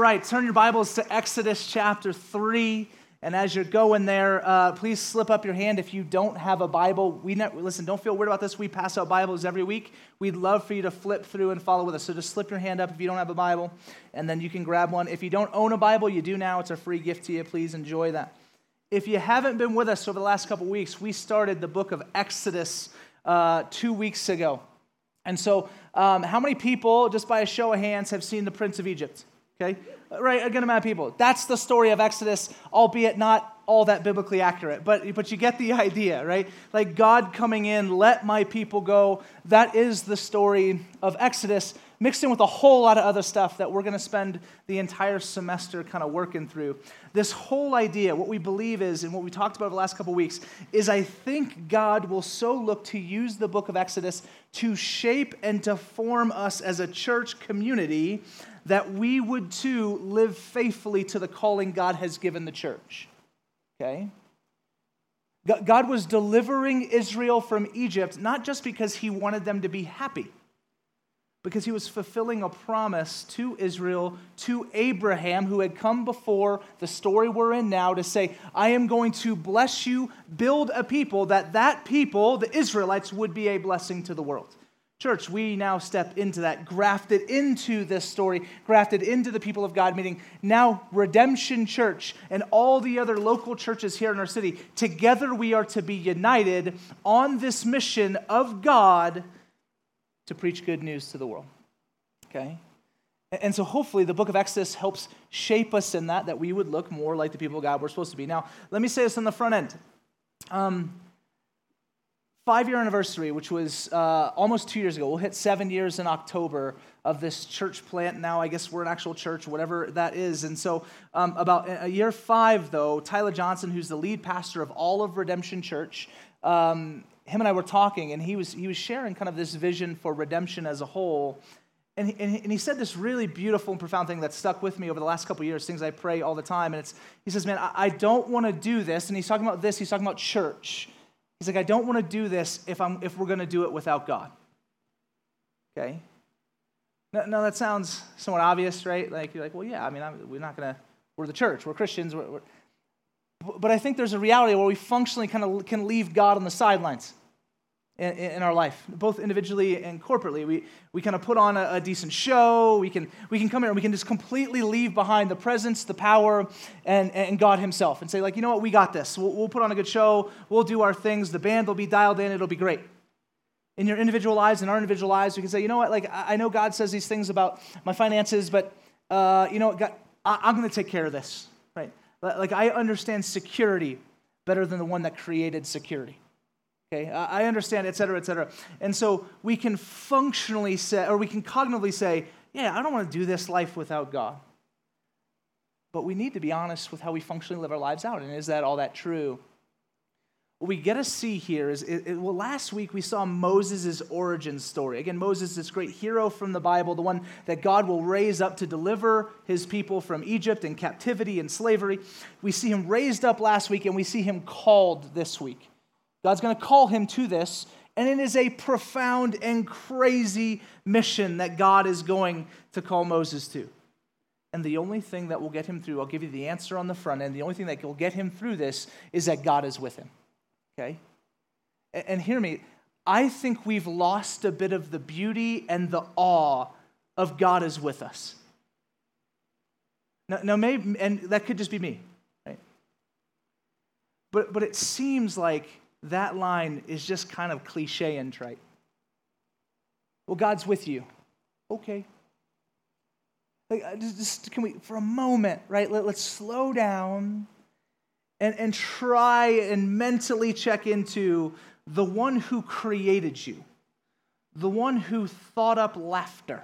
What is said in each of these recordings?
right, turn your Bibles to Exodus chapter 3. And as you're going there, uh, please slip up your hand if you don't have a Bible. We ne- listen. Don't feel weird about this. We pass out Bibles every week. We'd love for you to flip through and follow with us. So just slip your hand up if you don't have a Bible, and then you can grab one. If you don't own a Bible, you do now. It's a free gift to you. Please enjoy that. If you haven't been with us over the last couple weeks, we started the book of Exodus uh, two weeks ago. And so, um, how many people, just by a show of hands, have seen the Prince of Egypt? Okay? Uh, right, a good amount of people. That's the story of Exodus, albeit not all that biblically accurate. But, but you get the idea, right? Like God coming in, let my people go. That is the story of Exodus, mixed in with a whole lot of other stuff that we're going to spend the entire semester kind of working through. This whole idea, what we believe is, and what we talked about over the last couple weeks, is I think God will so look to use the book of Exodus to shape and to form us as a church community that we would too live faithfully to the calling God has given the church. Okay? God was delivering Israel from Egypt not just because he wanted them to be happy, because he was fulfilling a promise to Israel, to Abraham, who had come before the story we're in now to say, I am going to bless you, build a people, that that people, the Israelites, would be a blessing to the world. Church, we now step into that, grafted into this story, grafted into the people of God, meaning now Redemption Church and all the other local churches here in our city, together we are to be united on this mission of God to preach good news to the world. Okay? And so hopefully the book of Exodus helps shape us in that, that we would look more like the people of God we're supposed to be. Now, let me say this on the front end. Um, five year anniversary, which was uh, almost two years ago. We'll hit seven years in October of this church plant. Now, I guess we're an actual church, whatever that is. And so, um, about a year five, though, Tyler Johnson, who's the lead pastor of all of Redemption Church, um, him and I were talking, and he was, he was sharing kind of this vision for redemption as a whole. And he, and he, said this really beautiful and profound thing that stuck with me over the last couple years, things I pray all the time. And it's, he says, Man, I don't want to do this. And he's talking about this, he's talking about church. He's like, I don't want to do this if, I'm, if we're going to do it without God. Okay? Now, now, that sounds somewhat obvious, right? Like, you're like, well, yeah, I mean, I'm, we're not going to, we're the church, we're Christians. We're, we're, but I think there's a reality where we functionally kind of can leave God on the sidelines in, in our life, both individually and corporately. We, we kind of put on a, a, decent show. We can, we can come here and we can just completely leave behind the presence, the power, and, and God Himself and say, like, you know what, we got this. We'll, we'll put on a good show. We'll do our things. The band will be dialed in. It'll be great. In your individual lives, in our individual lives, we can say, you know what, like, I know God says these things about my finances, but, uh, you know, God, I, I'm going to take care of this, right? Like, I understand security better than the one that created security. Okay, I understand, et cetera, et cetera. And so we can functionally say, or we can cognitively say, yeah, I don't want to do this life without God. But we need to be honest with how we functionally live our lives out. And is that all that true? What we get to see here is, it, it, well, last week we saw Moses' origin story. Again, Moses, this great hero from the Bible, the one that God will raise up to deliver his people from Egypt and captivity and slavery. We see him raised up last week, and we see him called this week. God's going to call him to this, and it is a profound and crazy mission that God is going to call Moses to. And the only thing that will get him through, I'll give you the answer on the front end, the only thing that will get him through this is that God is with him. Okay? And hear me, I think we've lost a bit of the beauty and the awe of God is with us. Now, now maybe, and that could just be me, right? But, but it seems like that line is just kind of cliche and trite. Well, God's with you. Okay. Like, just, just can we, for a moment, right? Let, let's slow down and, and try and mentally check into the one who created you, the one who thought up laughter,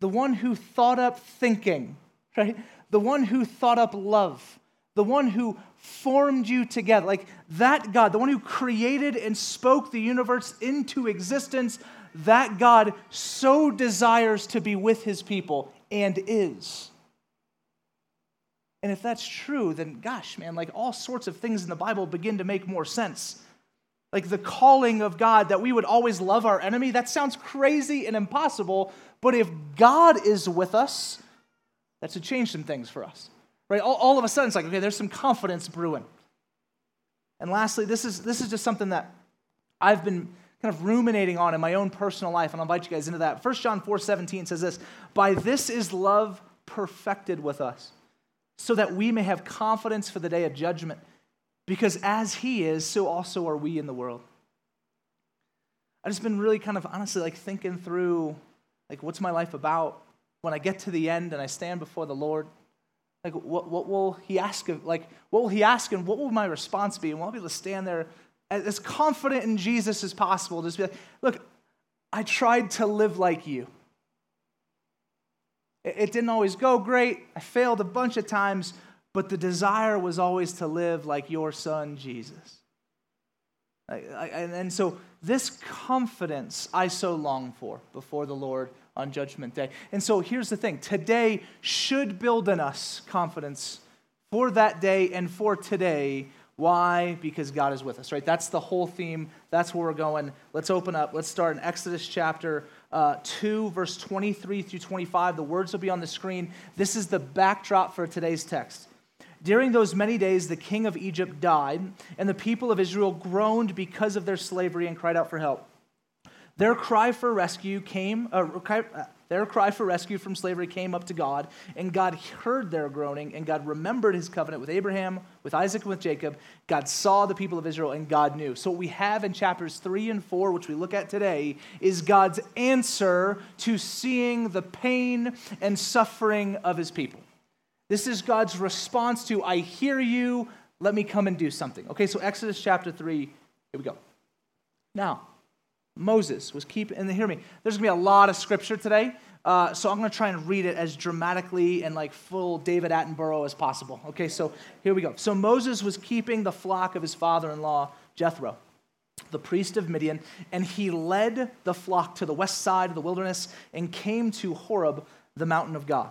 the one who thought up thinking, right? The one who thought up love, the one who formed you together. Like that God, the one who created and spoke the universe into existence, that God so desires to be with his people and is. And if that's true, then gosh, man, like all sorts of things in the Bible begin to make more sense. Like the calling of God that we would always love our enemy, that sounds crazy and impossible, but if God is with us, that should change some things for us. Right? All, all of a sudden, it's like, okay, there's some confidence brewing. And lastly, this is, this is just something that I've been kind of ruminating on in my own personal life, and I'll invite you guys into that. 1 John 4 17 says this By this is love perfected with us, so that we may have confidence for the day of judgment. Because as he is, so also are we in the world. I've just been really kind of honestly like thinking through like what's my life about when I get to the end and I stand before the Lord. Like what, what will he ask of like what will he ask and what will my response be? And I be able to stand there as confident in Jesus as possible, just be like, look, I tried to live like you. It didn't always go great. I failed a bunch of times, but the desire was always to live like your son, Jesus. And so, this confidence I so long for before the Lord on Judgment Day. And so, here's the thing today should build in us confidence for that day and for today why? Because God is with us, right? That's the whole theme. That's where we're going. Let's open up. Let's start in Exodus chapter uh, 2, verse 23 through 25. The words will be on the screen. This is the backdrop for today's text. During those many days, the king of Egypt died, and the people of Israel groaned because of their slavery and cried out for help. Their cry for rescue came, uh, their cry for rescue from slavery came up to God, and God heard their groaning, and God remembered his covenant with Abraham, with Isaac, and with Jacob. God saw the people of Israel, and God knew. So, what we have in chapters 3 and 4, which we look at today, is God's answer to seeing the pain and suffering of his people. This is God's response to, I hear you, let me come and do something. Okay, so Exodus chapter 3, here we go. Now, Moses was keeping, and hear me, there's gonna be a lot of scripture today. Uh, so I'm to try and read it as dramatically and like full David Attenborough as possible. Okay, so here we go. So Moses was keeping the flock of his father-in-law Jethro, the priest of Midian, and he led the flock to the west side of the wilderness and came to Horeb, the mountain of God.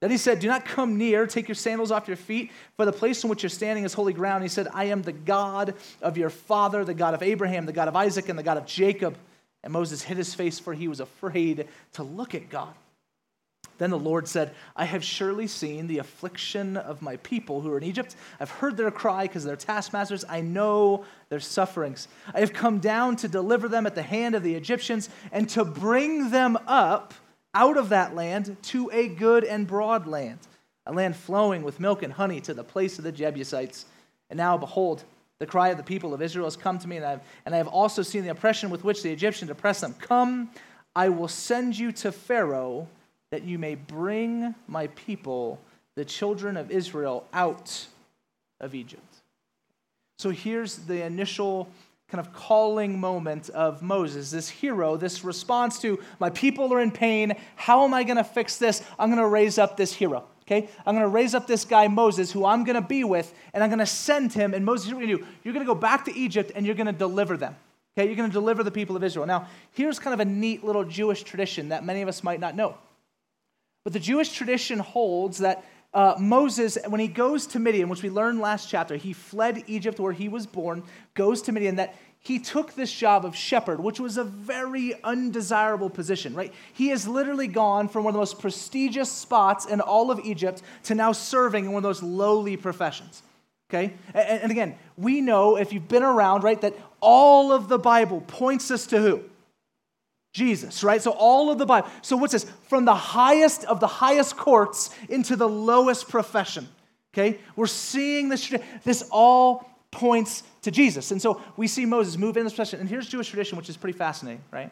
Then he said, Do not come near, take your sandals off your feet, for the place in which you're standing is holy ground. He said, I am the God of your father, the God of Abraham, the God of Isaac, and the God of Jacob. And Moses hid his face, for he was afraid to look at God. Then the Lord said, I have surely seen the affliction of my people who are in Egypt. I've heard their cry because they're taskmasters. I know their sufferings. I have come down to deliver them at the hand of the Egyptians and to bring them up out of that land to a good and broad land, a land flowing with milk and honey to the place of the Jebusites. And now, behold, the cry of the people of Israel has come to me, and I have, and I have also seen the oppression with which the Egyptians oppress them. Come, I will send you to Pharaoh that you may bring my people, the children of Israel, out of Egypt. So here's the initial kind of calling moment of Moses, this hero, this response to my people are in pain. How am I going to fix this? I'm going to raise up this hero. Okay? I'm going to raise up this guy, Moses, who I'm going to be with, and I'm going to send him. And Moses, what are you going to do? You're going to go back to Egypt and you're going to deliver them. Okay? You're going to deliver the people of Israel. Now, here's kind of a neat little Jewish tradition that many of us might not know. But the Jewish tradition holds that uh, Moses, when he goes to Midian, which we learned last chapter, he fled Egypt where he was born, goes to Midian, that he took this job of shepherd, which was a very undesirable position, right? He has literally gone from one of the most prestigious spots in all of Egypt to now serving in one of those lowly professions. Okay? And, and again, we know if you've been around, right, that all of the Bible points us to who? Jesus, right? So all of the Bible. So what's this? From the highest of the highest courts into the lowest profession. Okay? We're seeing this. This all points to Jesus. And so we see Moses move in this profession. And here's Jewish tradition, which is pretty fascinating, right?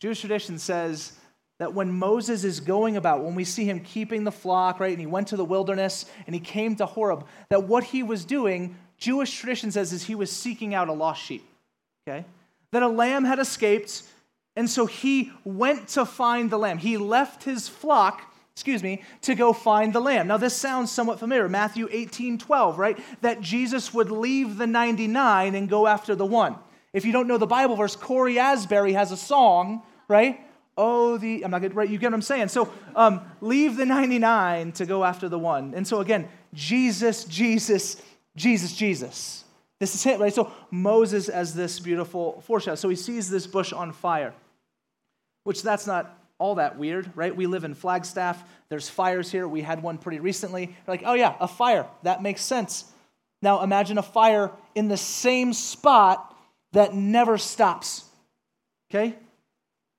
Jewish tradition says that when Moses is going about, when we see him keeping the flock, right, and he went to the wilderness and he came to Horeb, that what he was doing, Jewish tradition says, is he was seeking out a lost sheep. Okay? That a lamb had escaped and so he went to find the lamb. He left his flock excuse me, to go find the lamb. Now, this sounds somewhat familiar. Matthew 18, 12, right? That Jesus would leave the 99 and go after the one. If you don't know the Bible verse, Cory Asbury has a song, right? Oh, the, I'm not getting right, you get what I'm saying. So, um, leave the 99 to go after the one. And so, again, Jesus, Jesus, Jesus, Jesus. This is it, right? So, Moses as this beautiful foreshadow. So, he sees this bush on fire, which that's not all that weird, right? We live in Flagstaff. There's fires here. We had one pretty recently. We're like, oh, yeah, a fire. That makes sense. Now, imagine a fire in the same spot that never stops. Okay?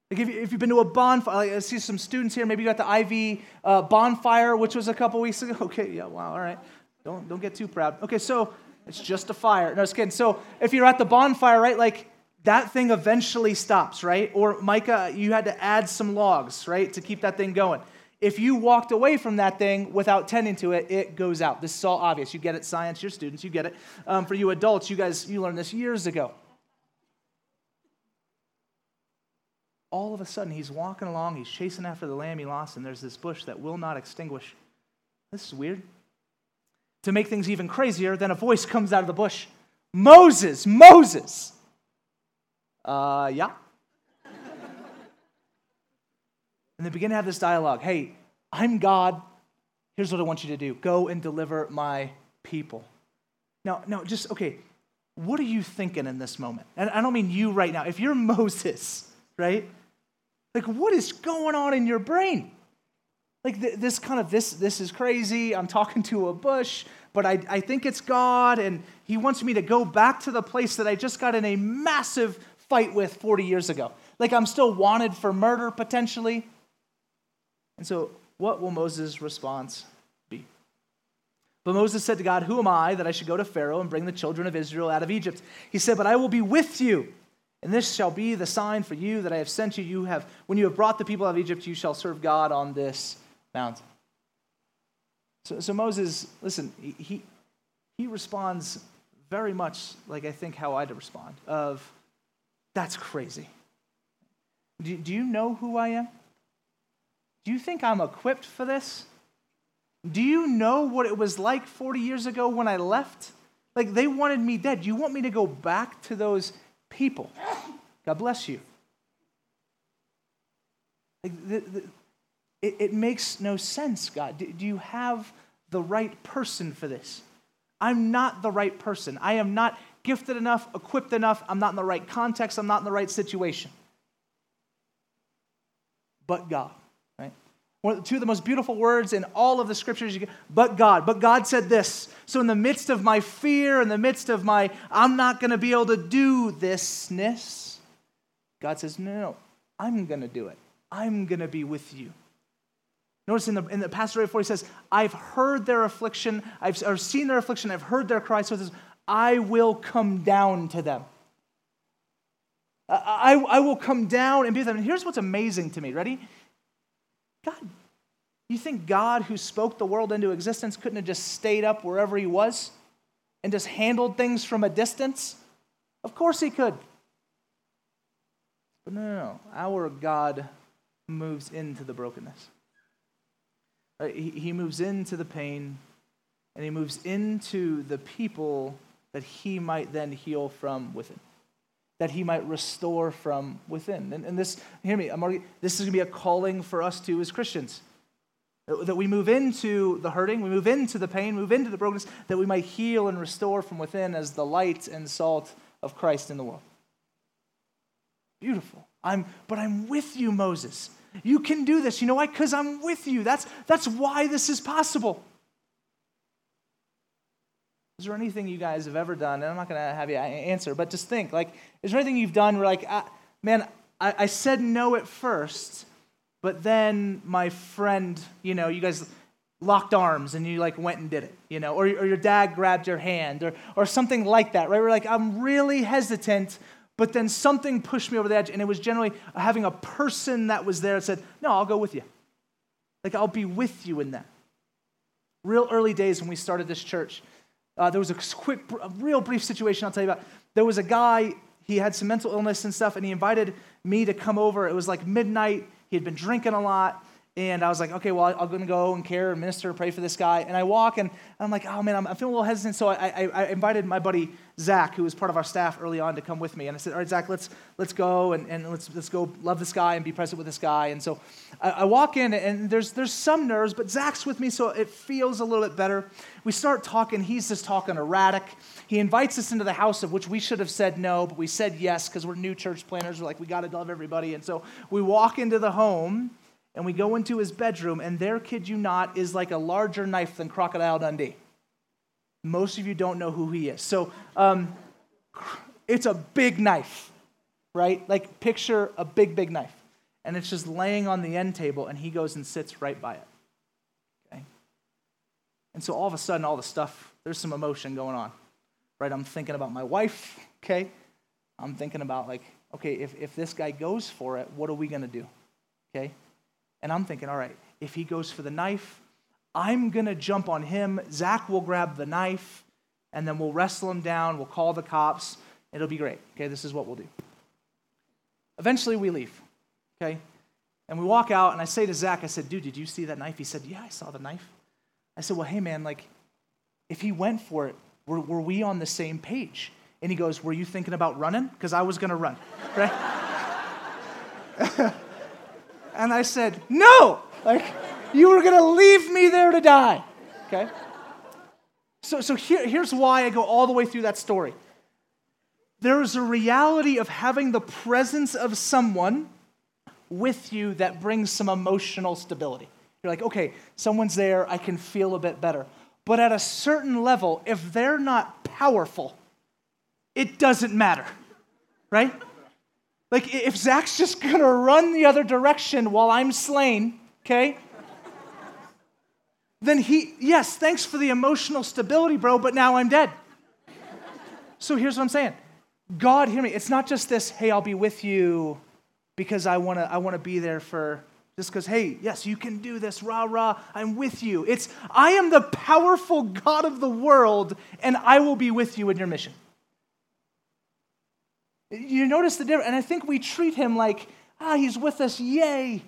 Like if, you, have been to a bonfire, like I see some students here, maybe you got the Ivy uh, bonfire, which was a couple weeks ago. Okay, yeah, wow, all right. Don't, don't get too proud. Okay, so it's just a fire. No, just kidding. So if you're at the bonfire, right, like that thing eventually stops, right? Or Micah, you had to add some logs, right, to keep that thing going. If you walked away from that thing without tending to it, it goes out. This is all obvious. You get it, science, your students, you get it. Um, for you adults, you guys, you learned this years ago. all of a sudden he's walking along, he's chasing after the lamb he lost, and there's this bush that will not extinguish. This is weird. To make things even crazier, then a voice comes out of the bush Moses, Moses. Uh, yeah. and they begin to have this dialogue Hey, I'm God. Here's what I want you to do go and deliver my people. Now, now, just, okay, what are you thinking in this moment? And I don't mean you right now. If you're Moses, right? Like, what is going on in your brain? Like this kind of this this is crazy. I'm talking to a bush, but I, I think it's God, and He wants me to go back to the place that I just got in a massive fight with 40 years ago. Like I'm still wanted for murder potentially. And so, what will Moses' response be? But Moses said to God, Who am I that I should go to Pharaoh and bring the children of Israel out of Egypt? He said, But I will be with you and this shall be the sign for you that I have sent you. You have, when you have brought the people out of Egypt, you shall serve God on this mountain. So, so Moses, listen, he, he responds very much like I think how I'd respond of, that's crazy. Do, do you know who I am? Do you think I'm equipped for this? Do you know what it was like 40 years ago when I left? Like they wanted me dead. Do you want me to go back to those people. God bless you. Like the, the, it, it, makes no sense, God. Do, do you have the right person for this? I'm not the right person. I am not gifted enough, equipped enough. I'm not in the right context. I'm not in the right situation. But God. right? One, of two of the most beautiful words in all of the scriptures. you Get, but God. But God said this. So, in the midst of my fear, in the midst of my, I'm not going to be able to do thisness, God says, no, no, no I'm going to do it. I'm going to be with you. Notice in the, in the Pastor 4, he says, I've heard their affliction, I've seen their affliction, I've heard their cry. So says, I will come down to them. I, I, will come down and be with them. And here's what's amazing to me. Ready? God, you think God, who spoke the world into existence, couldn't have just stayed up wherever he was and just handled things from a distance? Of course he could. But no, no, no. Our God moves into the brokenness. Uh, he moves into the pain and he moves into the people that he might then heal from within that he might restore from within. And, and this, hear me, already, this is going to be a calling for us too as Christians. That we move into the hurting, we move into the pain, move into the brokenness, that we might heal and restore from within as the light and salt of Christ in the world. Beautiful. I'm, but I'm with you, Moses. You can do this. You know why? Because I'm with you. That's, that's why this is possible. Is there anything you guys have ever done? And I'm not going to have you answer, but just think like, is there anything you've done where, like, I, man, I, I said no at first, but then my friend, you know, you guys locked arms and you like went and did it, you know, or, or your dad grabbed your hand or, or something like that, right? We're like, I'm really hesitant, but then something pushed me over the edge. And it was generally having a person that was there that said, No, I'll go with you. Like, I'll be with you in that. Real early days when we started this church, uh, there was a quick, a real brief situation I'll tell you about. There was a guy, he had some mental illness and stuff, and he invited me to come over. It was like midnight. He had been drinking a lot, And I was like, okay, well, I'm going to go and care and minister and pray for this guy. And I walk and I'm like, oh man, I'm, feeling a little hesitant. So I, I, I, invited my buddy Zach, who was part of our staff early on, to come with me. And I said, all right, Zach, let's, let's go and, and let's, let's go love this guy and be present with this guy. And so I, I walk in and there's, there's some nerves, but Zach's with me, so it feels a little bit better. We start talking. He's just talking erratic. He invites us into the house of which we should have said no, but we said yes because we're new church planners. We're like, we got to love everybody. And so we walk into the home and we go into his bedroom, and there, kid you not, is like a larger knife than Crocodile Dundee. Most of you don't know who he is. So um, it's a big knife, right? Like, picture a big, big knife. And it's just laying on the end table, and he goes and sits right by it. Okay? And so all of a sudden, all the stuff, there's some emotion going on, right? I'm thinking about my wife, okay? I'm thinking about, like, okay, if, if this guy goes for it, what are we going to do? Okay? And I'm thinking, all right, if he goes for the knife, I'm going to jump on him. Zach will grab the knife, and then we'll wrestle him down. We'll call the cops. It'll be great. Okay, this is what we'll do. Eventually, we leave. Okay? And we walk out, and I say to Zach, I said, dude, did you see that knife? He said, yeah, I saw the knife. I said, well, hey, man, like, if he went for it, were, were we on the same page? And he goes, were you thinking about running? Because I was going to run, right? And I said, No! Like, you were going to leave me there to die. Okay? So, so here, here's why I go all the way through that story. There is a reality of having the presence of someone with you that brings some emotional stability. You're like, okay, someone's there, I can feel a bit better. But at a certain level, if they're not powerful, it doesn't matter, right? Like, if Zach's just gonna run the other direction while I'm slain, okay? then he, yes, thanks for the emotional stability, bro, but now I'm dead. So here's what I'm saying God, hear me. It's not just this, hey, I'll be with you because I wanna, I wanna be there for just because, hey, yes, you can do this, rah, rah, I'm with you. It's, I am the powerful God of the world, and I will be with you in your mission. You notice the difference. And I think we treat him like, ah, he's with us, yay.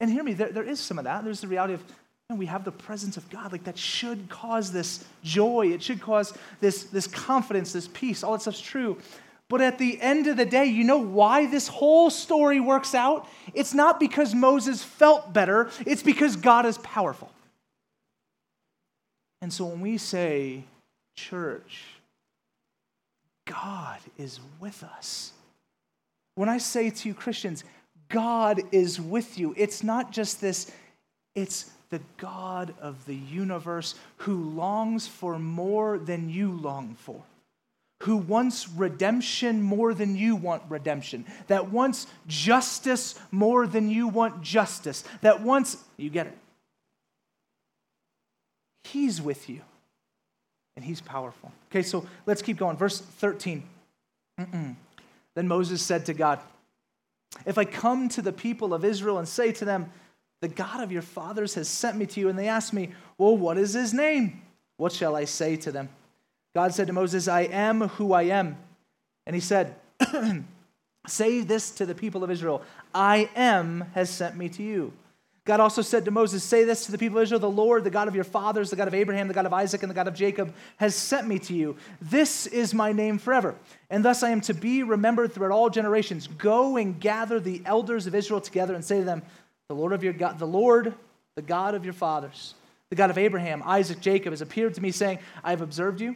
And hear me, there, there is some of that. There's the reality of, man, we have the presence of God. Like that should cause this joy. It should cause this, this confidence, this peace. All that stuff's true. But at the end of the day, you know why this whole story works out? It's not because Moses felt better, it's because God is powerful. And so when we say, church, God is with us. When I say to you, Christians, God is with you, it's not just this, it's the God of the universe who longs for more than you long for, who wants redemption more than you want redemption, that wants justice more than you want justice, that wants, you get it. He's with you and he's powerful. Okay, so let's keep going. Verse 13. Mm-mm. Then Moses said to God, If I come to the people of Israel and say to them, The God of your fathers has sent me to you, and they ask me, Well, what is his name? What shall I say to them? God said to Moses, I am who I am. And he said, Say this to the people of Israel I am has sent me to you. God also said to Moses, Say this to the people of Israel The Lord, the God of your fathers, the God of Abraham, the God of Isaac, and the God of Jacob, has sent me to you. This is my name forever. And thus I am to be remembered throughout all generations. Go and gather the elders of Israel together and say to them, The Lord of your God, the Lord, the God of your fathers, the God of Abraham, Isaac, Jacob, has appeared to me, saying, I have observed you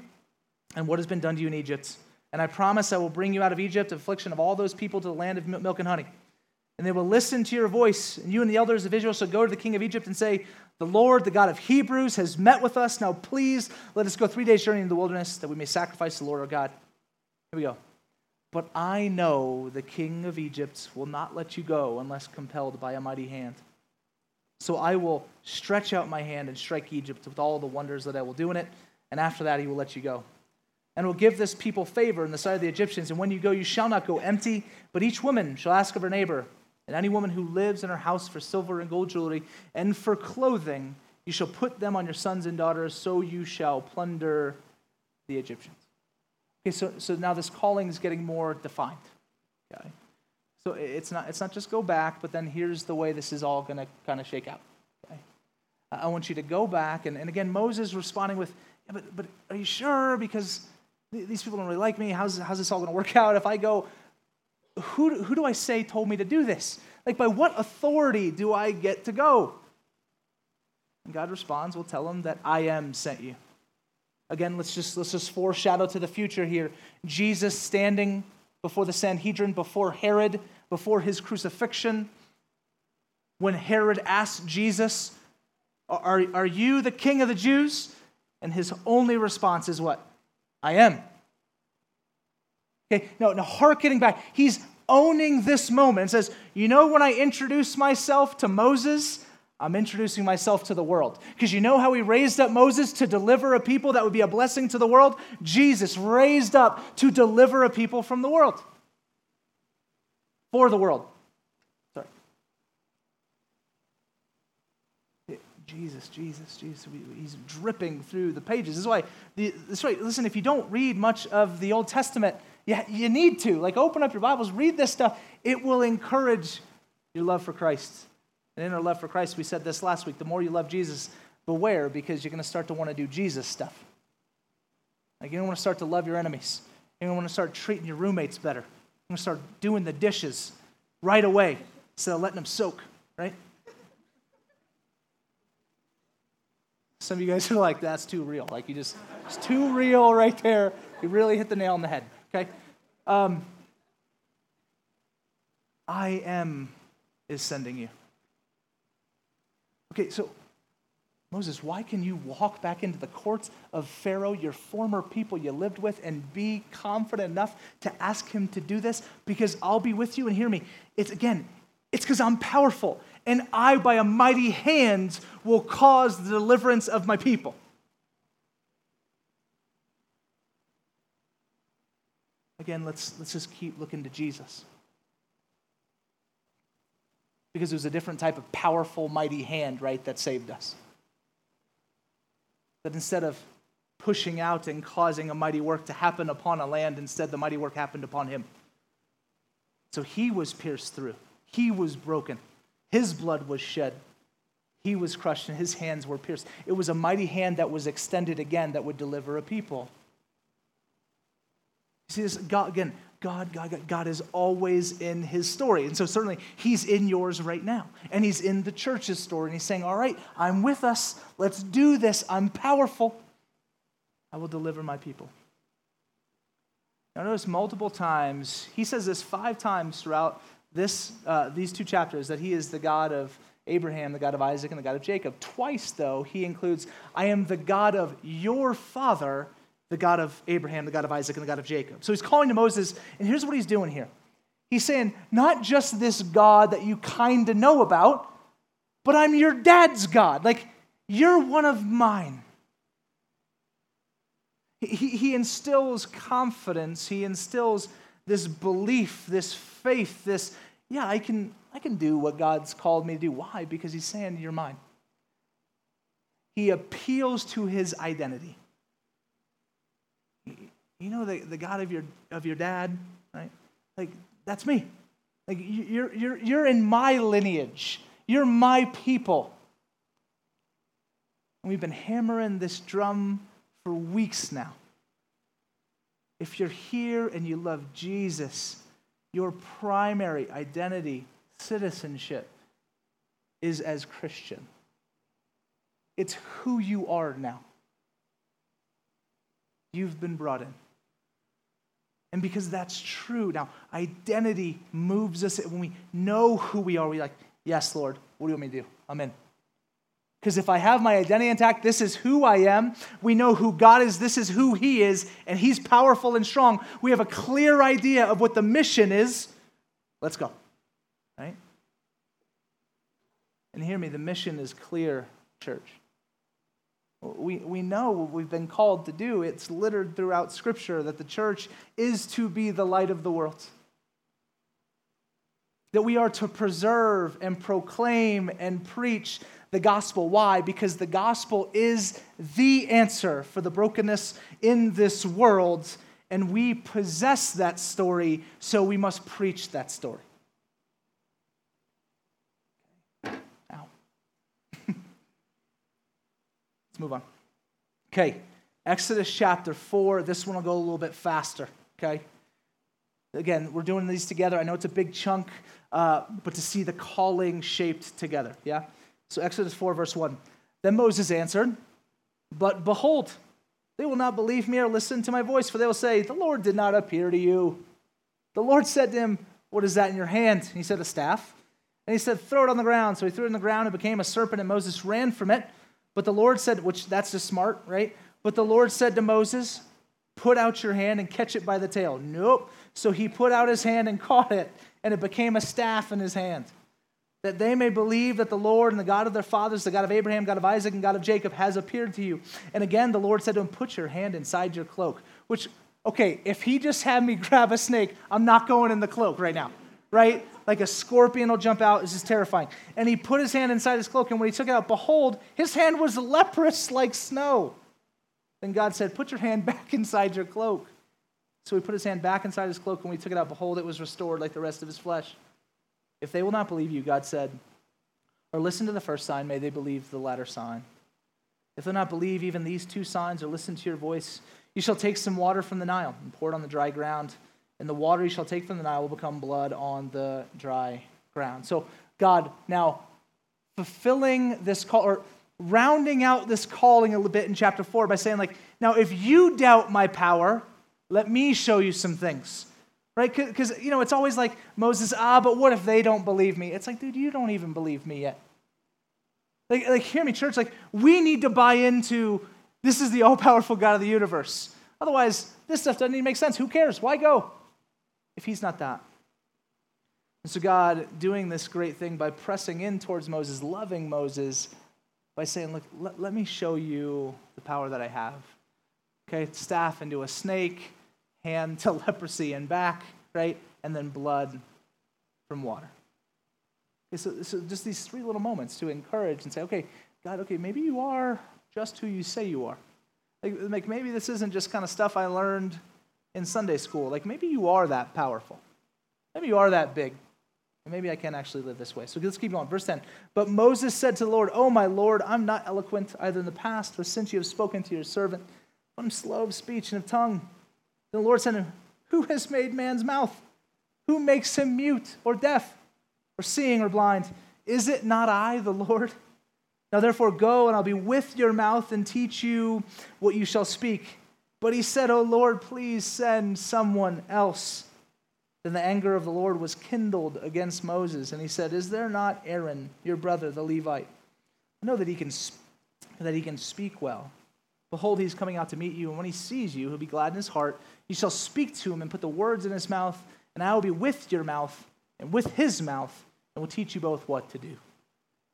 and what has been done to you in Egypt. And I promise I will bring you out of Egypt, affliction of all those people, to the land of milk and honey and they will listen to your voice. And you and the elders of Israel shall go to the king of Egypt and say, The Lord, the God of Hebrews, has met with us. Now please let us go three days' journey in the wilderness that we may sacrifice the Lord our God. Here we go. But I know the king of Egypt will not let you go unless compelled by a mighty hand. So I will stretch out my hand and strike Egypt with all the wonders that I will do in it, and after that he will let you go. And will give this people favor in the sight of the Egyptians. And when you go, you shall not go empty, but each woman shall ask of her neighbor, and any woman who lives in her house for silver and gold jewelry and for clothing, you shall put them on your sons and daughters, so you shall plunder the Egyptians. Okay, so, so now this calling is getting more defined. Okay? So it's not, it's not just go back, but then here's the way this is all going to kind of shake out. Okay? I want you to go back. And, and again, Moses responding with, yeah, but, but are you sure? Because these people don't really like me. How's, how's this all going to work out? If I go, who, who do I say told me to do this? Like, by what authority do I get to go? And God responds, We'll tell him that I am sent you. Again, let's just, let's just foreshadow to the future here. Jesus standing before the Sanhedrin, before Herod, before his crucifixion. When Herod asked Jesus, are, are you the king of the Jews? And his only response is what? I am. Okay, no, no, hearkening back. He's owning this moment and says, You know, when I introduce myself to Moses, I'm introducing myself to the world. Because you know how he raised up Moses to deliver a people that would be a blessing to the world? Jesus raised up to deliver a people from the world. For the world. Sorry. Jesus, Jesus, Jesus. He's dripping through the pages. This is why, this is why, listen, if you don't read much of the Old Testament, you, you need to. Like, open up your Bibles, read this stuff. It will encourage your love for Christ and in our love for Christ, we said this last week the more you love Jesus, beware because you're going to start to want to do Jesus stuff. Like you don't want to start to love your enemies. You don't want to start treating your roommates better. You want to start doing the dishes right away instead of letting them soak, right? Some of you guys are like, that's too real. Like you just, it's too real right there. You really hit the nail on the head, okay? Um, I am is sending you. Okay, so Moses, why can you walk back into the courts of Pharaoh, your former people you lived with, and be confident enough to ask him to do this? Because I'll be with you and hear me. It's again, it's because I'm powerful, and I, by a mighty hand, will cause the deliverance of my people. Again, let's, let's just keep looking to Jesus because it was a different type of powerful, mighty hand, right, that saved us. That instead of pushing out and causing a mighty work to happen upon a land, instead the mighty work happened upon him. So he was pierced through, he was broken, his blood was shed. He was crushed and his hands were pierced. It was a mighty hand that was extended again that would deliver a people. You see this, God, again, God, God, God, is always in his story. And so certainly he's in yours right now. And he's in the church's story. And he's saying, All right, I'm with us. Let's do this. I'm powerful. I will deliver my people. Now, notice multiple times, he says this five times throughout this, uh, these two chapters that he is the God of Abraham, the God of Isaac, and the God of Jacob. Twice, though, he includes, I am the God of your father the God of Abraham, the God of Isaac, and the God of Jacob. So he's calling to Moses, and here's what he's doing here. He's saying, not just this God that you kind of know about, but I'm your dad's God. Like, you're one of mine. He, he instills confidence, he instills this belief, this faith, this, yeah, I can, I can do what God's called me to do. Why? Because he's saying, You're mine. He appeals to his identity you know the, the God of your, of your dad, right? Like, that's me. Like, you're, you're, you're in my lineage. You're my people. And we've been hammering this drum for weeks now. If you're here and you love Jesus, your primary identity, citizenship, is as Christian. It's who you are now. You've been brought in. And because that's true, now identity moves us when we know who we are. We like, yes, Lord, what do you want me to do? I'm in. Because if I have my identity intact, this is who I am. We know who God is, this is who He is, and He's powerful and strong. We have a clear idea of what the mission is. Let's go. Right? And hear me, the mission is clear, church. We, we know what we've been called to do. It's littered throughout Scripture that the church is to be the light of the world. That we are to preserve and proclaim and preach the gospel. Why? Because the gospel is the answer for the brokenness in this world, and we possess that story, so we must preach that story. Let's move on. Okay, Exodus chapter 4. This one will go a little bit faster, okay? Again, we're doing these together. I know it's a big chunk, uh, but to see the calling shaped together, yeah? So, Exodus 4, verse 1. Then Moses answered, But behold, they will not believe me or listen to my voice, for they will say, The Lord did not appear to you. The Lord said to him, What is that in your hand? And he said, A staff. And he said, Throw it on the ground. So he threw it on the ground and became a serpent, and Moses ran from it. But the Lord said, which that's just smart, right? But the Lord said to Moses, Put out your hand and catch it by the tail. Nope. So he put out his hand and caught it, and it became a staff in his hand. That they may believe that the Lord and the God of their fathers, the God of Abraham, God of Isaac, and God of Jacob, has appeared to you. And again, the Lord said to him, Put your hand inside your cloak. Which, okay, if he just had me grab a snake, I'm not going in the cloak right now, right? Like a scorpion will jump out. This is terrifying. And he put his hand inside his cloak, and when he took it out, behold, his hand was leprous like snow. Then God said, Put your hand back inside your cloak. So he put his hand back inside his cloak, and when he took it out, behold, it was restored like the rest of his flesh. If they will not believe you, God said, or listen to the first sign, may they believe the latter sign. If they'll not believe even these two signs or listen to your voice, you shall take some water from the Nile and pour it on the dry ground, and the water you shall take from the Nile will become blood on the dry ground. So, God, now fulfilling this call, or rounding out this calling a little bit in chapter 4 by saying, like, now if you doubt my power, let me show you some things. Right? Because, you know, it's always like Moses, ah, but what if they don't believe me? It's like, dude, you don't even believe me yet. Like, like hear me, church. Like, we need to buy into this is the all powerful God of the universe. Otherwise, this stuff doesn't even make sense. Who cares? Why go if he's not that? And so, God doing this great thing by pressing in towards Moses, loving Moses, by saying, Look, let, let me show you the power that I have. Okay, staff into a snake, hand to leprosy and back, right? And then blood from water. Okay, so, so just these three little moments to encourage and say, okay, God, okay, maybe you are just who you say you are. Like, like maybe this isn't just kind of stuff I learned in Sunday school. Like maybe you are that powerful. Maybe you are that big. And maybe I can actually live this way. So let's keep going. Verse 10. But Moses said to the Lord, Oh, my Lord, I'm not eloquent either in the past or since you have spoken to your servant. I'm slow of speech and of tongue. Then The Lord said to him, Who has made man's mouth? Who makes him mute or deaf or seeing or blind? Is it not I, the Lord? Now therefore go, and I'll be with your mouth and teach you what you shall speak. But he said, Oh Lord, please send someone else. Then the anger of the Lord was kindled against Moses, and he said, Is there not Aaron, your brother, the Levite? I know that he can, that he can speak well. Behold, he's coming out to meet you, and when he sees you, he'll be glad in his heart. You shall speak to him and put the words in his mouth, and I will be with your mouth and with his mouth, and will teach you both what to do.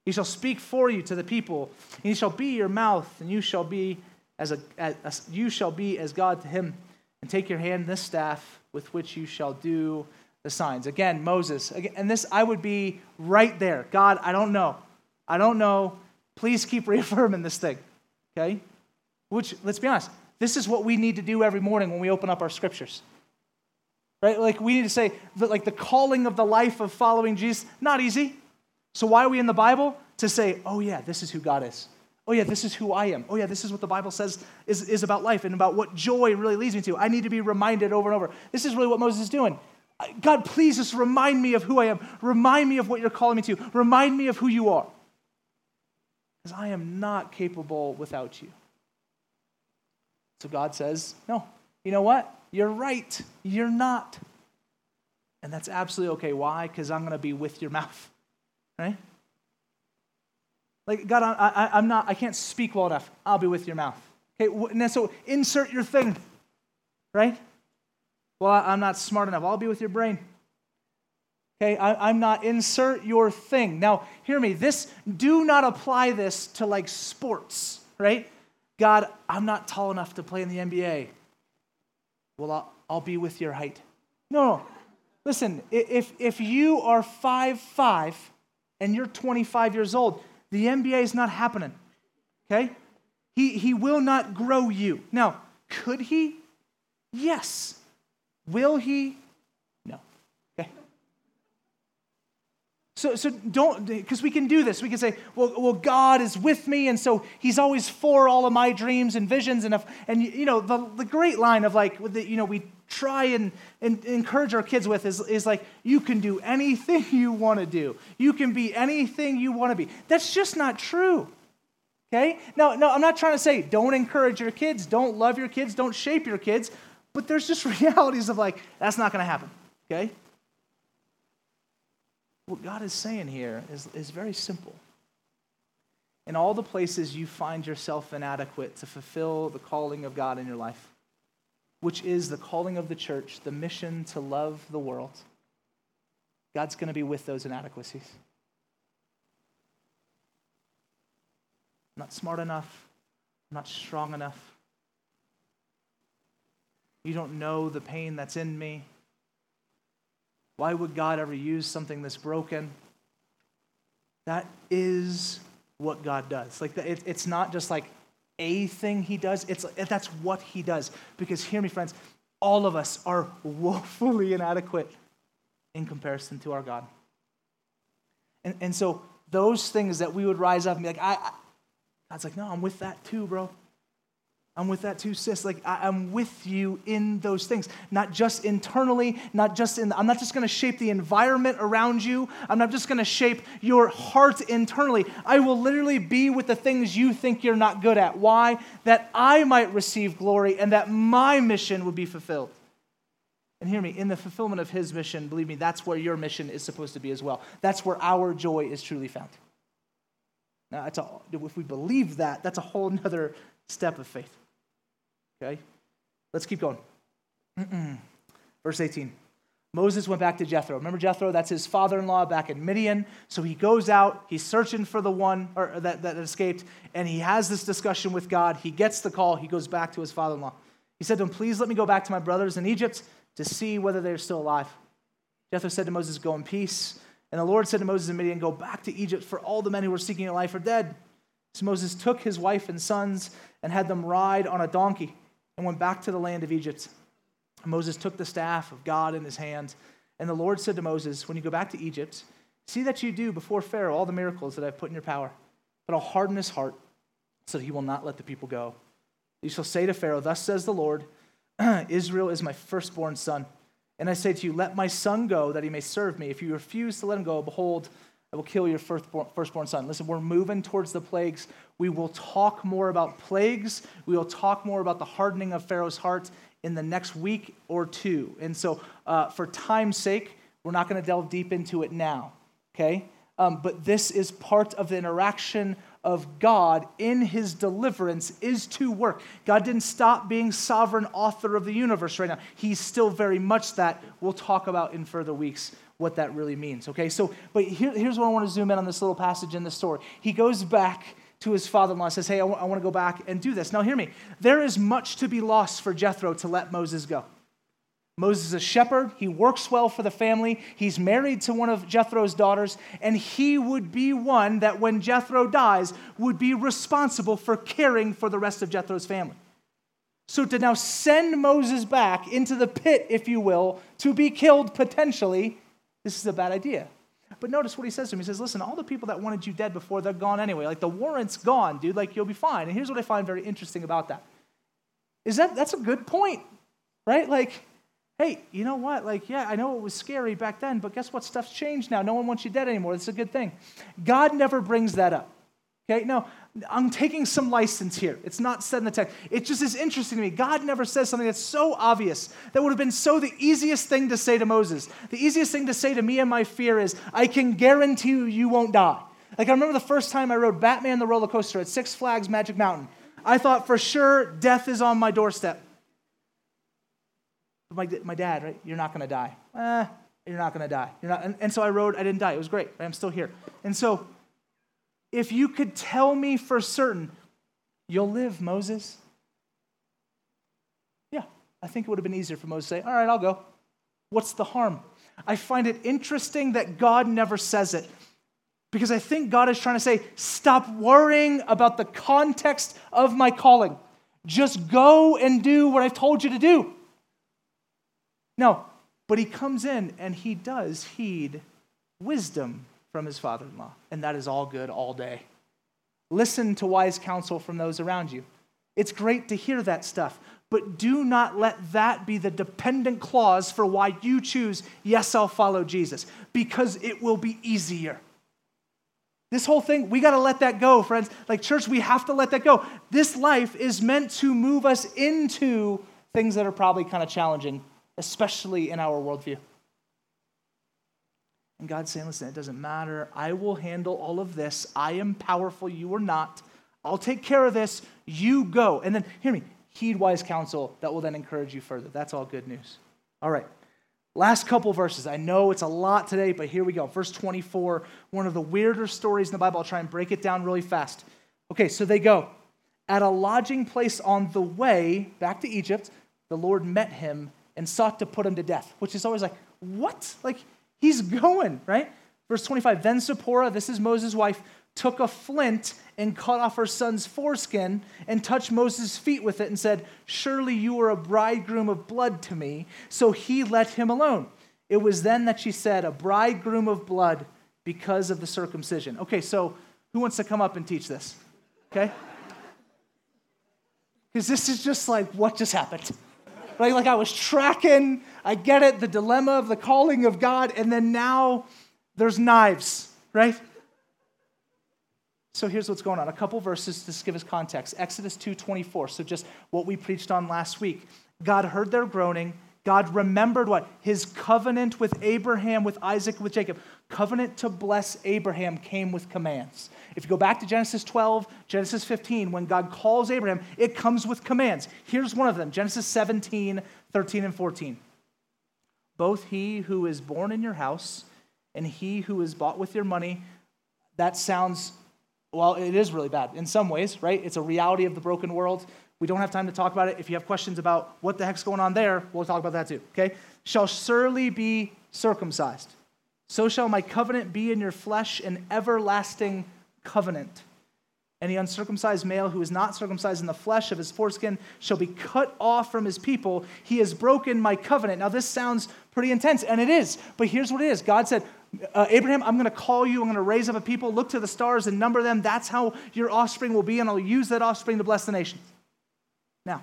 He shall speak for you to the people, and he shall be your mouth, and you shall be as a, as, you shall be as God to him. And take your hand this staff with which you shall do the signs. Again, Moses. Again, and this, I would be right there. God, I don't know. I don't know. Please keep reaffirming this thing. Okay? Which, let's be honest, this is what we need to do every morning when we open up our scriptures. Right? Like, we need to say that, like, the calling of the life of following Jesus, not easy. So, why are we in the Bible? To say, oh, yeah, this is who God is. Oh, yeah, this is who I am. Oh, yeah, this is what the Bible says is, is about life and about what joy really leads me to. I need to be reminded over and over. This is really what Moses is doing. God, please just remind me of who I am. Remind me of what you're calling me to. Remind me of who you are. Because I am not capable without you. So God says, No, you know what? You're right. You're not. And that's absolutely okay. Why? Because I'm going to be with your mouth. Right? Like, God, I, I, am not, I can't speak well enough. I'll be with your mouth. Okay, and so insert your thing, right? Well, I'm not smart enough. I'll be with your brain. Okay, I, I'm not, insert your thing. Now, hear me. This, do not apply this to like sports, right? God, I'm not tall enough to play in the NBA. Well, I'll, I'll be with your height. No, no. Listen, if, if you are five five and you're 25 years old, the NBA is not happening. Okay? He, he will not grow you. Now, could he? Yes. Will he? No. Okay. So, so don't, because we can do this. We can say, well, well, God is with me, and so He's always for all of my dreams and visions. And, if, and you know, the, the great line of like, you know, we try and, and encourage our kids with is, is like, you can do anything you want to do. You can be anything you want to be. That's just not true. Okay? No, no, I'm not trying to say don't encourage your kids, don't love your kids, don't shape your kids, but there's just realities of like, that's not going to happen. Okay? What God is saying here is, is very simple. In all the places you find yourself inadequate to fulfill the calling of God in your life, which is the calling of the church, the mission to love the world, God's going to be with those inadequacies. I'm not smart enough. I'm not strong enough. You don't know the pain that's in me. Why would God ever use something that's broken? That is what God does. Like it's not just like a thing He does. It's that's what He does. Because hear me, friends, all of us are woefully inadequate in comparison to our God. And, and so those things that we would rise up and be like, I, I God's like, no, I'm with that too, bro. I'm with that too, sis. Like, I, am with you in those things, not just internally, not just in, the, I'm not just going to shape the environment around you. I'm not just going to shape your heart internally. I will literally be with the things you think you're not good at. Why? That I might receive glory and that my mission would be fulfilled. And hear me, in the fulfillment of his mission, believe me, that's where your mission is supposed to be as well. That's where our joy is truly found. Now, that's a, if we believe that, that's a whole other step of faith. Okay? Let's keep going. Verse 18. Moses went back to Jethro. Remember Jethro? That's his father in law back in Midian. So he goes out, he's searching for the one or that, that escaped, and he has this discussion with God. He gets the call, he goes back to his father in law. He said to him, Please let me go back to my brothers in Egypt to see whether they're still alive. Jethro said to Moses, Go in peace. And the Lord said to Moses in Midian, Go back to Egypt, for all the men who were seeking your life are dead. So Moses took his wife and sons and had them ride on a donkey and went back to the land of Egypt. Moses took the staff of God in his hand, and the Lord said to Moses, When you go back to Egypt, see that you do before Pharaoh all the miracles that I've put in your power, but I'll harden his heart so that he will not let the people go. You shall say to Pharaoh, Thus says the Lord, Israel is my firstborn son. And I say to you, Let my son go that he may serve me. If you refuse to let him go, behold, I will kill your firstborn son. Listen, we're moving towards the plagues. We will talk more about plagues. We will talk more about the hardening of Pharaoh's heart in the next week or two. And so, uh, for time's sake, we're not going to delve deep into it now, okay? Um, but this is part of the interaction of God in his deliverance is to work. God didn't stop being sovereign author of the universe right now. He's still very much that. We'll talk about in further weeks what that really means. Okay, so, but here, here's what I want to zoom in on this little passage in the story. He goes back to his father in law and says, Hey, I, w- I want to go back and do this. Now, hear me. There is much to be lost for Jethro to let Moses go. Moses is a shepherd. He works well for the family. He's married to one of Jethro's daughters, and he would be one that when Jethro dies would be responsible for caring for the rest of Jethro's family. So to now send Moses back into the pit, if you will, to be killed potentially, this is a bad idea. But notice what he says to him. He says, Listen, all the people that wanted you dead before, they're gone anyway. Like the warrant's gone, dude. Like you'll be fine. And here's what I find very interesting about that. Is that that's a good point, right? Like, hey, you know what? Like, yeah, I know it was scary back then, but guess what? Stuff's changed now. No one wants you dead anymore. That's a good thing. God never brings that up. Okay, no, I'm taking some license here. It's not said in the text. It just is interesting to me. God never says something that's so obvious that would have been so the easiest thing to say to Moses. The easiest thing to say to me and my fear is, I can guarantee you, you won't die. Like, I remember the first time I rode Batman the roller coaster at Six Flags Magic Mountain. I thought for sure death is on my doorstep. My, my dad, right? You're not going to die. Eh, you're not going to die. You're not, and, and so I rode, I didn't die. It was great. Right? I'm still here. And so if you could tell me for certain, you'll live, Moses. Yeah, I think it would have been easier for Moses to say, All right, I'll go. What's the harm? I find it interesting that God never says it because I think God is trying to say, Stop worrying about the context of my calling. Just go and do what I've told you to do. No, but he comes in and he does heed wisdom from his father in law. And that is all good all day. Listen to wise counsel from those around you. It's great to hear that stuff, but do not let that be the dependent clause for why you choose, yes, I'll follow Jesus, because it will be easier. This whole thing, we got to let that go, friends. Like, church, we have to let that go. This life is meant to move us into things that are probably kind of challenging, especially in our worldview. And God's saying, listen, it doesn't matter. I will handle all of this. I am powerful. You are not. I'll take care of this. You go. And then, hear me, heed wise counsel that will then encourage you further. That's all good news. All right. Last couple verses. I know it's a lot today, but here we go. Verse 24, one of the weirder stories in the Bible. I'll try and break it down really fast. Okay, so they go. At a lodging place on the way back to Egypt, the Lord met him and sought to put him to death, which is always like, what? Like, He's going, right? Verse 25 Then Zipporah, this is Moses' wife, took a flint and cut off her son's foreskin and touched Moses' feet with it and said, Surely you are a bridegroom of blood to me. So he let him alone. It was then that she said, A bridegroom of blood because of the circumcision. Okay, so who wants to come up and teach this? Okay? Because this is just like what just happened right? Like I was tracking, I get it, the dilemma of the calling of God, and then now there's knives, right? So here's what's going on. A couple verses to give us context. Exodus 2:24. So just what we preached on last week. God heard their groaning. God remembered what? His covenant with Abraham, with Isaac, with Jacob. Covenant to bless Abraham came with commands. If you go back to Genesis 12, Genesis 15, when God calls Abraham, it comes with commands. Here's one of them Genesis 17, 13, and 14. Both he who is born in your house and he who is bought with your money, that sounds, well, it is really bad in some ways, right? It's a reality of the broken world. We don't have time to talk about it. If you have questions about what the heck's going on there, we'll talk about that too, okay? Shall surely be circumcised. So shall my covenant be in your flesh, an everlasting covenant. Any uncircumcised male who is not circumcised in the flesh of his foreskin shall be cut off from his people. He has broken my covenant. Now, this sounds pretty intense, and it is. But here's what it is God said, uh, Abraham, I'm going to call you. I'm going to raise up a people. Look to the stars and number them. That's how your offspring will be, and I'll use that offspring to bless the nations. Now,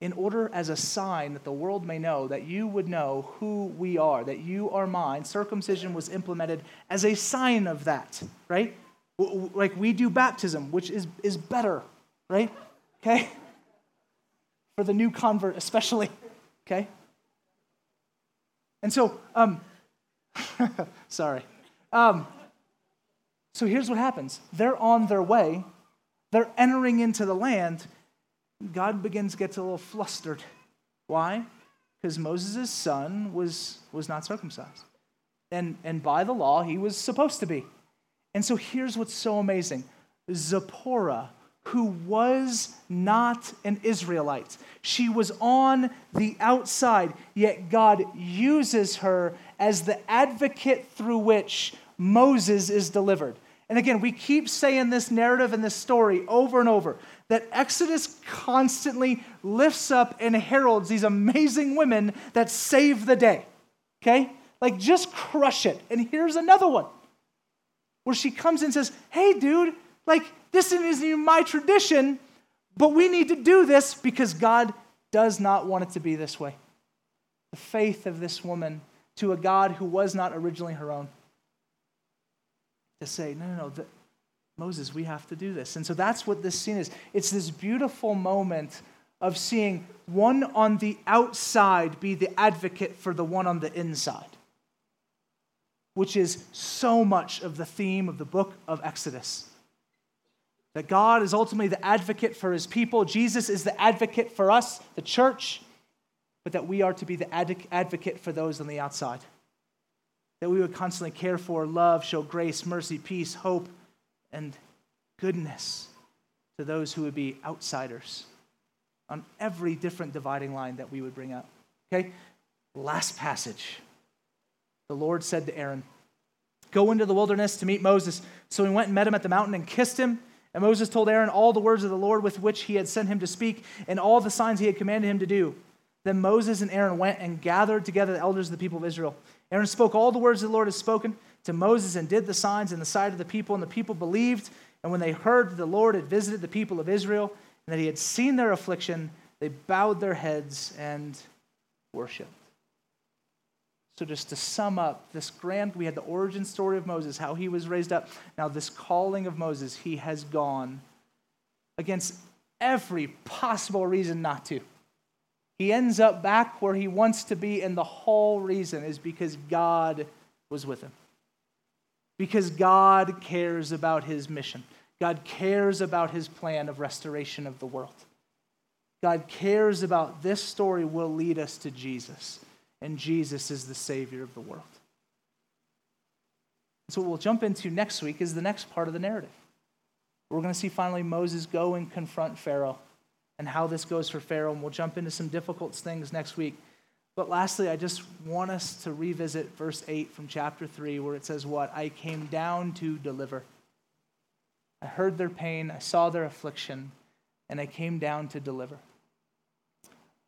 in order as a sign that the world may know that you would know who we are, that you are mine. Circumcision was implemented as a sign of that, right? Like we do baptism, which is, is better, right? Okay? For the new convert, especially, okay? And so, um, sorry. Um, so here's what happens they're on their way, they're entering into the land God begins gets a little flustered. Why? Because Moses' son was, was not circumcised. And, and by the law, he was supposed to be. And so here's what's so amazing Zipporah, who was not an Israelite, she was on the outside, yet God uses her as the advocate through which Moses is delivered. And again, we keep saying this narrative and this story over and over that Exodus constantly lifts up and heralds these amazing women that save the day. Okay? Like, just crush it. And here's another one where she comes and says, Hey, dude, like, this isn't even my tradition, but we need to do this because God does not want it to be this way. The faith of this woman to a God who was not originally her own. To say, no, no, no, Moses, we have to do this. And so that's what this scene is. It's this beautiful moment of seeing one on the outside be the advocate for the one on the inside, which is so much of the theme of the book of Exodus. That God is ultimately the advocate for his people, Jesus is the advocate for us, the church, but that we are to be the advocate for those on the outside. That we would constantly care for, love, show grace, mercy, peace, hope, and goodness to those who would be outsiders on every different dividing line that we would bring up. Okay? Last passage. The Lord said to Aaron, Go into the wilderness to meet Moses. So he went and met him at the mountain and kissed him. And Moses told Aaron all the words of the Lord with which he had sent him to speak and all the signs he had commanded him to do. Then Moses and Aaron went and gathered together the elders of the people of Israel. Aaron spoke all the words the Lord had spoken to Moses and did the signs in the sight of the people, and the people believed. And when they heard that the Lord had visited the people of Israel and that he had seen their affliction, they bowed their heads and worshiped. So, just to sum up, this grand, we had the origin story of Moses, how he was raised up. Now, this calling of Moses, he has gone against every possible reason not to. He ends up back where he wants to be, and the whole reason is because God was with him. Because God cares about his mission. God cares about his plan of restoration of the world. God cares about this story will lead us to Jesus, and Jesus is the Savior of the world. So, what we'll jump into next week is the next part of the narrative. We're going to see finally Moses go and confront Pharaoh and how this goes for Pharaoh, and we'll jump into some difficult things next week. But lastly, I just want us to revisit verse 8 from chapter 3, where it says, What? I came down to deliver. I heard their pain, I saw their affliction, and I came down to deliver.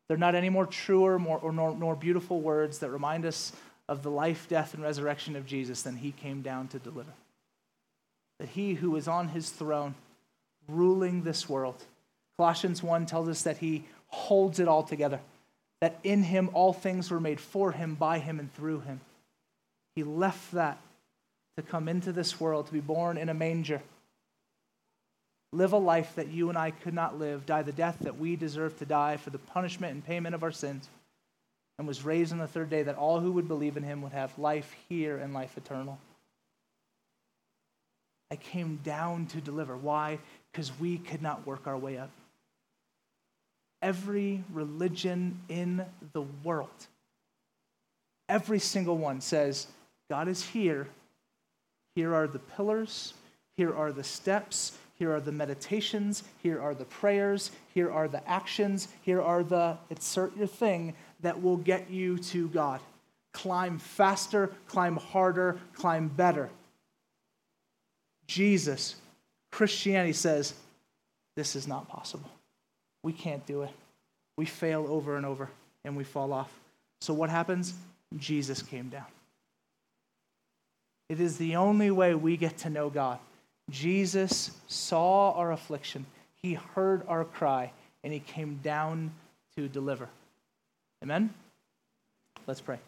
They're not any more truer more, or nor, nor beautiful words that remind us of the life, death, and resurrection of Jesus than he came down to deliver. That he who is on his throne, ruling this world, Colossians 1 tells us that he holds it all together, that in him all things were made for him, by him, and through him. He left that to come into this world, to be born in a manger live a life that you and I could not live, die the death that we deserve to die for the punishment and payment of our sins, and was raised on the third day that all who would believe in him would have life here and life eternal. I came down to deliver. Why? Because we could not work our way up. Every religion in the world, every single one says, God is here. Here are the pillars. Here are the steps. Here are the meditations. Here are the prayers. Here are the actions. Here are the insert your thing that will get you to God. Climb faster, climb harder, climb better. Jesus, Christianity says, this is not possible. We can't do it. We fail over and over and we fall off. So what happens? Jesus came down. It is the only way we get to know God. Jesus saw our affliction, he heard our cry, and he came down to deliver. Amen? Let's pray.